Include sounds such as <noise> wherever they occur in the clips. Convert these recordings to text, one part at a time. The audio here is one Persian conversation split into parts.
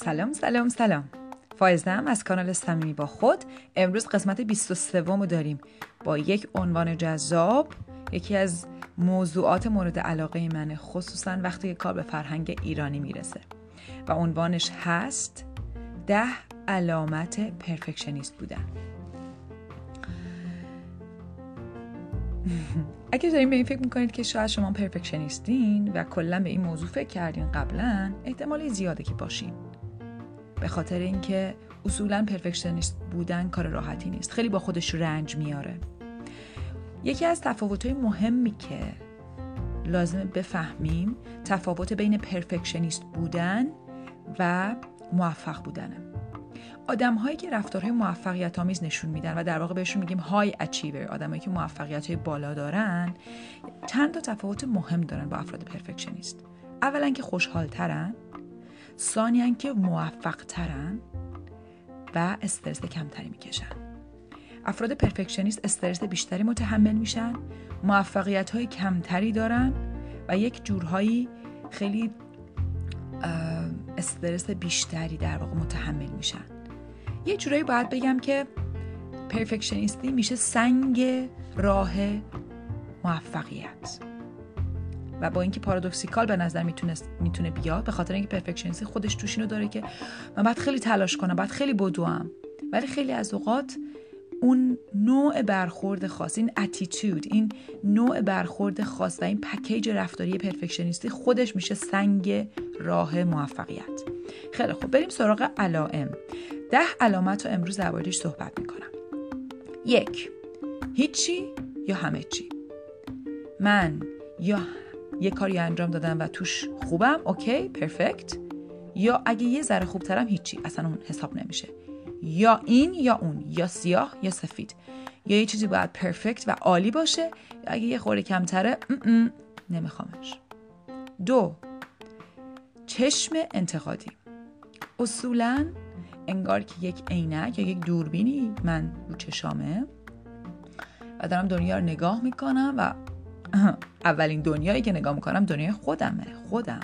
سلام سلام سلام. فایزم از کانال صمیمی با خود امروز قسمت 23 رو داریم. با یک عنوان جذاب یکی از موضوعات مورد علاقه منه خصوصا وقتی کار به فرهنگ ایرانی می‌رسه. و عنوانش هست ده علامت پرفکشنیست بودن. اگه دارین به این فکر می‌کنید که شاید شما پرفکشنیستین و کلا به این موضوع فکر کردین قبلا احتمالی زیاده که باشین. به خاطر اینکه اصولا پرفکشنیست بودن کار راحتی نیست. خیلی با خودش رنج میاره. یکی از تفاوت‌های مهمی که لازم بفهمیم تفاوت بین پرفکشنیست بودن و موفق بودنه. آدم هایی که رفتارهای موفقیت آمیز نشون میدن و در واقع بهشون میگیم های اچیور آدمایی که موفقیت های بالا دارن چند تا تفاوت مهم دارن با افراد پرفکشنیست. اولا که خوشحال ترن ثانیا که موفق ترن و استرس کمتری می‌کشن. افراد پرفکشنیست استرس بیشتری متحمل میشن موفقیت های کمتری دارن و یک جورهایی خیلی استرس بیشتری در واقع متحمل میشن. یه جورایی باید بگم که پرفکشنیستی میشه سنگ راه موفقیت. و با اینکه پارادوکسیکال به نظر می‌تونه می‌تونه بیاد به خاطر اینکه پرفکشنیستی خودش توش اینو داره که من باید خیلی تلاش کنم باید خیلی بدوم ولی خیلی از اوقات اون نوع برخورد خاص این اتیتود این نوع برخورد خاص و این پکیج رفتاری پرفکشنیستی خودش میشه سنگ راه موفقیت. خیلی خوب بریم سراغ علائم. ده علامت رو امروز دربارهش صحبت می‌کنم. یک هیچی یا همه چی؟ من یا یه کاری انجام دادم و توش خوبم اوکی پرفکت یا اگه یه ذره خوبترم هیچی اصلا اون حساب نمیشه. یا این یا اون یا سیاه یا سفید. یا یه چیزی باید پرفکت و عالی باشه. یا اگه یه خورده کمتره نمیخوامش. دو چشم انتقادی. اصولا انگار که یک عینک یا یک دوربینی من رو چشامه و دارم دنیا رو نگاه می‌کنم و <laughs> اولین دنیایی که نگاه می‌کنم دنیای خودمه خودم.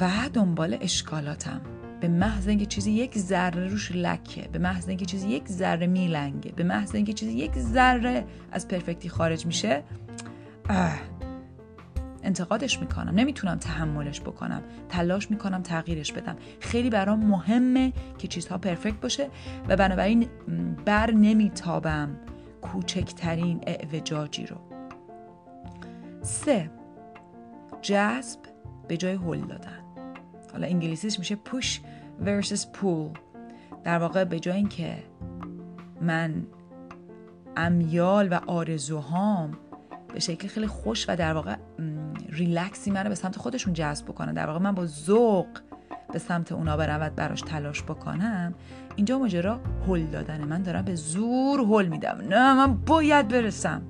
و دنبال اشکالاتم. به محض اینکه چیزی یک ذره روش لکه به محض اینکه چیزی یک ذره میلنگه به محض اینکه چیزی یک ذره از پرفکتی خارج میشه انتقادش می‌کنم. نمی‌تونم تحملش بکنم. تلاش می‌کنم تغییرش بدم. خیلی برام مهمه که چیزها پرفکت باشه و بنابراین بر نمیتابم. کوچکترین اعوجاجی رو. سه جذب به جای هل دادن. حالا انگلیسیش میشه push versus pull. در واقع به جای اینکه من امیال و آرزوهام به شکل خیلی خوش و در واقع ریلکسی منو به سمت خودشون جذب بکنن. در واقع من با ذوق به سمت اونا برم و براش تلاش بکنم. اینجا ماجرا هل دادن من دارم به زور هل میدم. نه من باید برسم.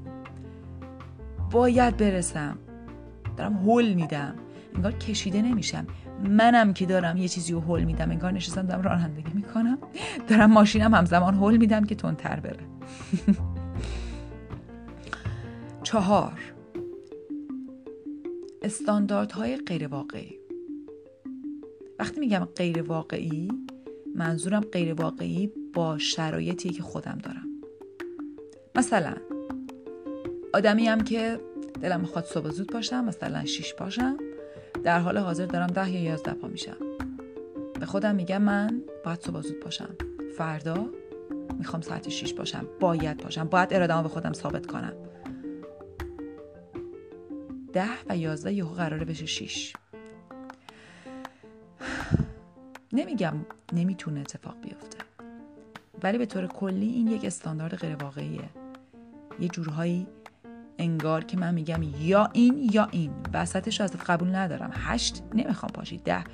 باید برسم. دارم هل میدم. انگار کشیده نمیشم. منم که دارم یه چیزی رو هل میدم. انگار نشستم دارم رانندگی می‌کنم. دارم ماشینم همزمان هل میدم که تندتر بره. <laughs> چهار. استانداردهای غیر واقعی وقتی میگم غیر واقعی منظورم غیر واقعی با شرایطی که خودم دارم. مثلا آدمی هم که دلم می‌خواد صبح زود باشم مثلا شیش باشم در حال حاضر دارم ده یا یازده پا میشم. به خودم میگم من باید صبح زود باشم. فردا می‌خوام ساعت شیش باشم. باید باشم. باید ارادهمو به خودم ثابت کنم. ده و یازده یهو قراره بشه شیش. نمیگم نمی‌تونه اتفاق بیفته. ولی به طور کلی این یک استاندارد غیر واقعیه یه جورهایی انگار که من میگم یا این یا این. وسطش از قبول ندارم. هشت نمی‌خوام پاشید. ده.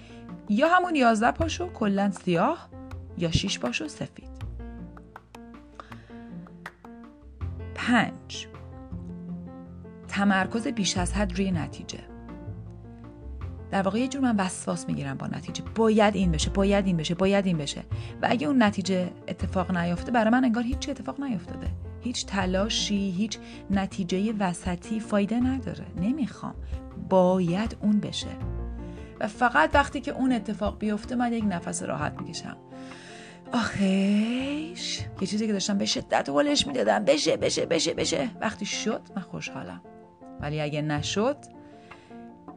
یا همون یازده پاشو کلا سیاه یا شیش پاشو سفید. پنج. تمرکز بیش از حد روی نتیجه. در واقع یه جور من وسواس می‌گیرم با نتیجه. باید این بشه باید این بشه باید این بشه. و اگه اون نتیجه اتفاق نیافته برای من انگار هیچ اتفاق نیافتاده. هیچ تلاشی هیچ نتیجه وسطی فایده نداره. نمی‌خوام. باید اون بشه. و فقط وقتی که اون اتفاق بیفته من یک نفس راحت می‌کشم. آخیش یه چیزی که داشتم به شدت ولش می‌دادم. بشه بشه بشه بشه. وقتی شد من خوشحالم. ولی اگه نشد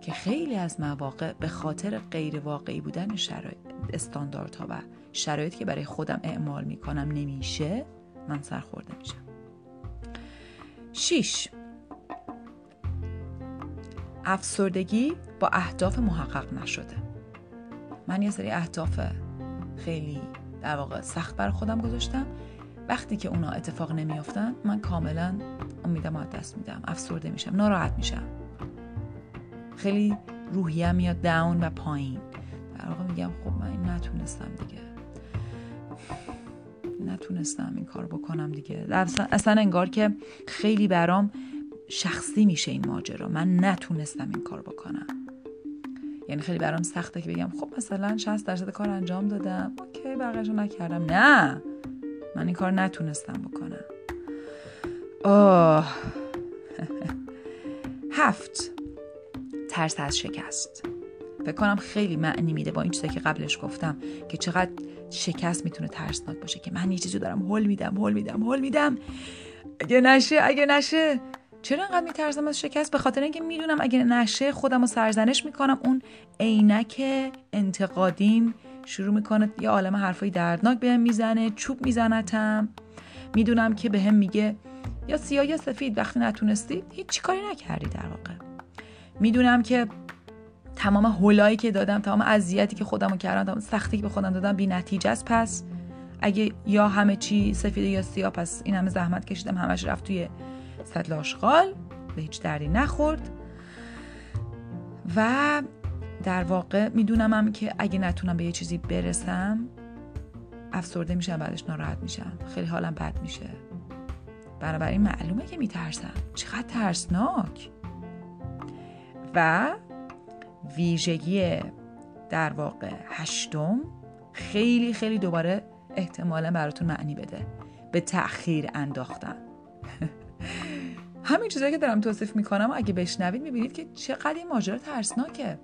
که خیلی از مواقع به خاطر غیر واقعی بودن شرایط استانداردها و شرایطی که برای خودم اعمال می‌کنم نمیشه من سرخورده میشم. شیش افسردگی با اهداف محقق نشده. من یه سری اهداف خیلی در واقع سخت بر خودم گذاشتم. وقتی که اونا اتفاق نمیافتن من کاملا امیدم از دست میدم. افسرده میشم ناراحت میشم. خیلی روحیم میاد داون و پایین. در واقع میگم خب من نتونستم دیگه. نتونستم این کار بکنم دیگه. اصلا انگار که خیلی برام شخصی میشه این ماجرا. من نتونستم این کار بکنم. یعنی خیلی برام سخته که بگم خب مثلا 60 درصد کار انجام دادم. اوکی بقیه‌شو نکردم. نه! من این کار نتونستم بکنم. آه. <laughs> هفت. ترس از شکست. فکر کنم خیلی معنی میده با این چیزی که قبلش گفتم که چقدر شکست می‌تونه ترسناک باشه که من یه چیزی دارم هول میدم هول میدم هول میدم. اگه نشه اگه نشه. چرا انقدر میترسم از شکست؟ به خاطر اینکه می‌دونم اگه نشه خودم رو سرزنش می‌کنم. اون عینک انتقادیم شروع می‌کنه یه عالم حرفای دردناک بهم می‌زنه چوب میزنتم. می‌دونم که بهم میگه یا سیاه یا سفید وقتی نتونستی هیچ کاری نکردی در واقع. می‌دونم که تمام هولایی که دادم تمام اذیتی که خودم کردم تمام سختی که به خودم دادم بی نتیجه است. پس اگه یا همه چی سفید یا سیاه پس این همه زحمت کشیدم. همش رفت توی سطل آشغال. به هیچ دردی نخورد. و در واقع می‌دونم که اگه نتونم به یه چیزی برسم افسرده میشم بعدش ناراحت میشم. خیلی حالم بد میشه. بنابراین معلومه که میترسم. چقدر ترسناک. و ویژگی در واقع هشتم خیلی خیلی دوباره احتمالا براتون معنی بده. به تأخیر انداختن. <laughs> همین چیزایی که دارم توصیف می‌کنم اگه بشنوید می‌بینید که چقدر این ماجرا ترسناکه.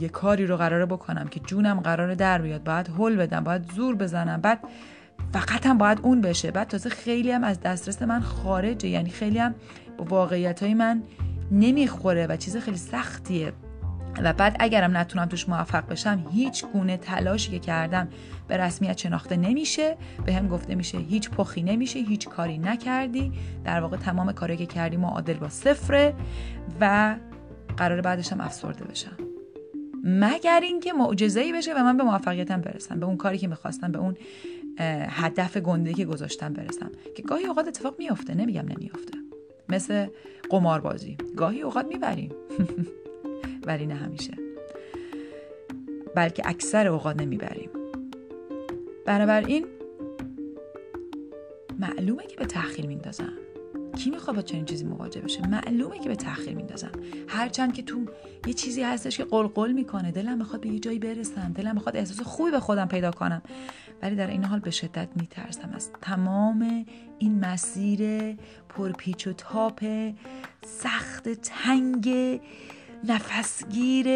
یه کاری رو قراره بکنم که جونم قراره در بیاد. باید هل بدم باید زور بزنم. بعد فقط هم باید اون بشه. بعد تازه خیلی هم از دسترس من خارجه. یعنی خیلی هم با واقعیت های من نمی‌خوره و چیز خیلی سختیه. و بعد اگرم نتونم توش موفق بشم هیچ گونه تلاشی که کردم به رسمیت شناخته نمیشه. به هم گفته میشه هیچ پخی نمیشه هیچ کاری نکردی. در واقع تمام کاری که کردی معادل با صفره و قرار بعدش هم افسرده بشم. مگر اینکه معجزه ای بشه و من به موفقیتم برسم به اون کاری که می‌خواستم به اون هدف گنده که گذاشتم برسم. که گاهی اوقات اتفاق میافته نمیگم نمیافته. مثل قماربازی. گاهی اوقات می‌بریم. <laughs> ولی نه همیشه. بلکه اکثر اوقات نمی‌بریم. بنابراین معلومه که به تأخیر میندازم کی می‌خواد با چنین چیزی مواجه بشه؟ معلومه که به تأخیر میندازم هرچند که تو یه چیزی هستش که قلقل می‌کنه. دلم می‌خواد به یه جایی برسم. دلم می‌خواد احساس خوبی به خودم پیدا کنم. ولی در این حال به شدت میترسم. از تمام این مسیر پرپیچ و تاپ سخت تنگ نفسگیر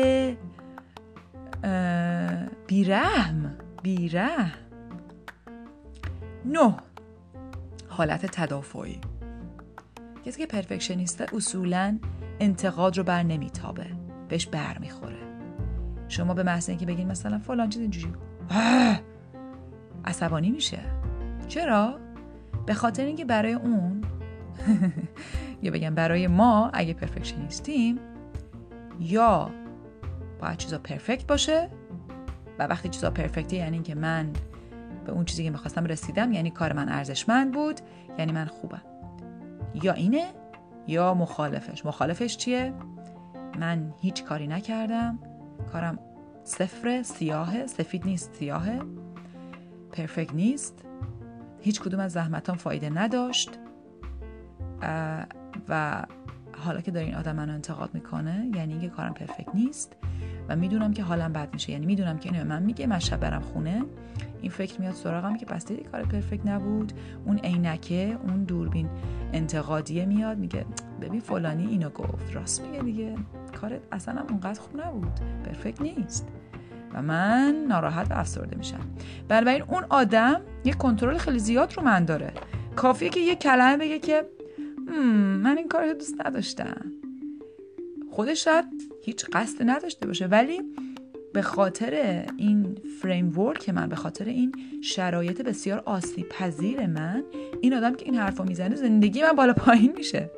بیرحم بیرحم. نه حالت تدافعی. کسی که پرفکشنیسته اصولا انتقاد رو بر نمیتابه بهش بر می‌خوره. شما به محض اینکه بگین مثلا فلان چیز اینجوری. عصبانی میشه. چرا؟ به خاطر اینکه برای اون <laughs> یا بگم برای ما اگه پرفکشنیستیم یا باید چیزا پرفکت باشه و وقتی چیزا پرفکته یعنی که من به اون چیزی که می‌خواستم رسیدم یعنی کار من ارزشمند بود یعنی من خوبم. یا اینه یا مخالفش. مخالفش چیه؟ من هیچ کاری نکردم. کارم صفر سیاه سفید نیست سیاهه. پرفکت نیست. هیچ کدوم از زحمتام فایده نداشت و حالا که داره این آدم منو انتقاد می‌کنه یعنی اینکه کارم پرفکت نیست و می‌دونم که حالم بد میشه. یعنی می‌دونم که اینو من میگه من شب برم خونه. این فکر میاد سراغم که پس دیدی کار پرفکت نبود. اون عینکه اون دوربین انتقادیه میاد میگه ببین فلانی اینو گفت. راست میگه دیگه. کارت اصلا اونقدر خوب نبود. پرفکت نیست. و من ناراحت و افسرده میشم. بنابراین اون آدم یه کنترل خیلی زیاد رو من داره. کافیه که یه کلمه بگه که من این کار دوست نداشتم. خودش شاید هیچ قصد نداشته باشه ولی به خاطر این فریم که من به خاطر این شرایط بسیار آسیب پذیر من این آدم که این حرفا می‌زنه زندگی من بالا پایین میشه.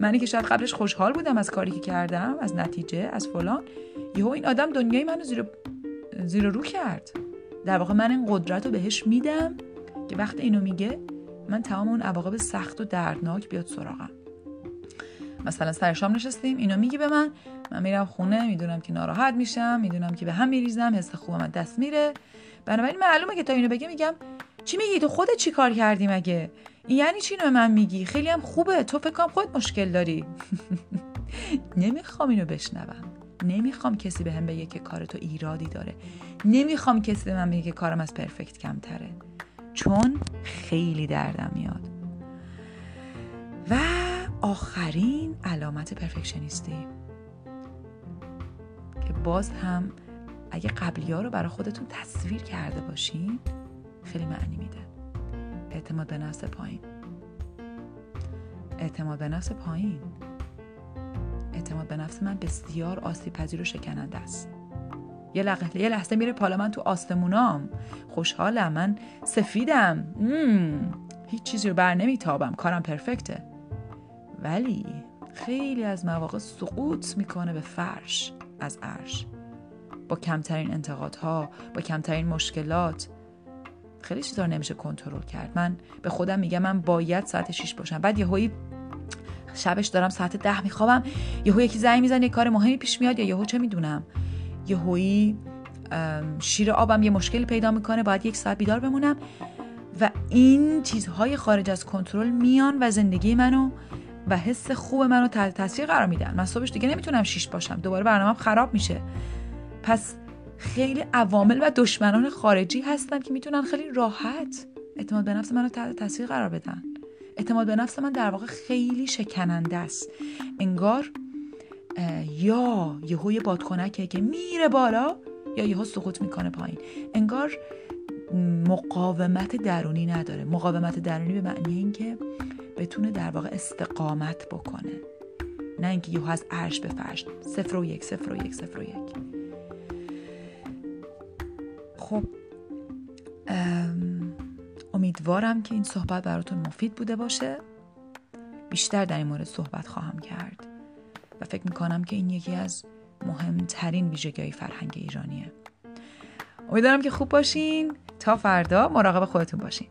منی که شاید قبلش خوشحال بودم از کاری که کردم از نتیجه از فلان یهو این آدم دنیای منو زیر زیر رو کرد. در واقع من این قدرت رو بهش میدم که وقتی اینو میگه من تمام اون عواقب سخت و دردناک بیاد سراغم. مثلا سر شام نشستیم اینو میگی به من. من میرم خونه می‌دونم که ناراحت میشم می‌دونم که به هم میریزم حس خوبم از دست میره. بنابراین معلومه که تا اینو بگه میگم چی میگی؟ تو خودت چی کار کردی مگه؟ این یعنی چی به من میگی؟ خیلی هم خوبه. تو فکر کنم مشکل داری. <laughs> نمی‌خوام اینو بشنوم. نمی‌خوام کسی به بگه که کار تو ایرادی داره. نمی‌خوام کسی به من بگه که کارم از پرفکت کمتره. چون خیلی دردم میاد. و آخرین علامت پرفکشنیستی. که باز هم اگه قبلی ها رو برای خودتون تصویر کرده باشین خیلی معنی میده. اعتماد به نفس پایین. اعتماد به نفس پایین. نفس من بسیار آسیب پذیر و شکننده است. یه لحظه یه لحظه میره پالا من تو آسمونام. خوشحالم من سفیدم. هیچ چیزی رو بر نمیتابم. کارم پرفکته. ولی خیلی از مواقع سقوط می‌کنه به فرش از عرش. با کمترین انتقادها با کمترین مشکلات. خیلی چیزا نمیشه کنترل کرد. من به خودم میگم من باید ساعت 6 باشم. بعد یهویی شبش دارم ساعت ده میخوابم. یهو یکی زنگ می‌زنه یه کار مهمی پیش میاد یا یهو چه می‌دونم؟ یهویی شیر آبم یه مشکلی پیدا می‌کنه باید یک ساعت بیدار بمونم. و این چیزهای خارج از کنترل میان و زندگی منو و حس خوب منو تحت تاثیر قرار میدن. من صبحش دیگه نمی‌تونم شیش باشم. دوباره برنامه خراب میشه. پس خیلی عوامل و دشمنان خارجی هستن که می‌تونن خیلی راحت اعتماد به نفس منو تحت تاثیر قرار بدن. اعتماد به نفس من در واقع خیلی شکننده است. انگار یا یهو یه بادکنکه که میره بالا یا یهو سقوط می‌کنه پایین. انگار مقاومت درونی نداره. مقاومت درونی به معنی اینکه بتونه در واقع استقامت بکنه. نه اینکه یهو از عرش به فرش. صفر و یک صفر و یک صفر و یک. خب امیدوارم که این صحبت براتون مفید بوده باشه. بیشتر در این مورد صحبت خواهم کرد و فکر می‌کنم که این یکی از مهمترین ویژگی فرهنگ ایرانیه. امیدوارم که خوب باشین. تا فردا مراقب خودتون باشین.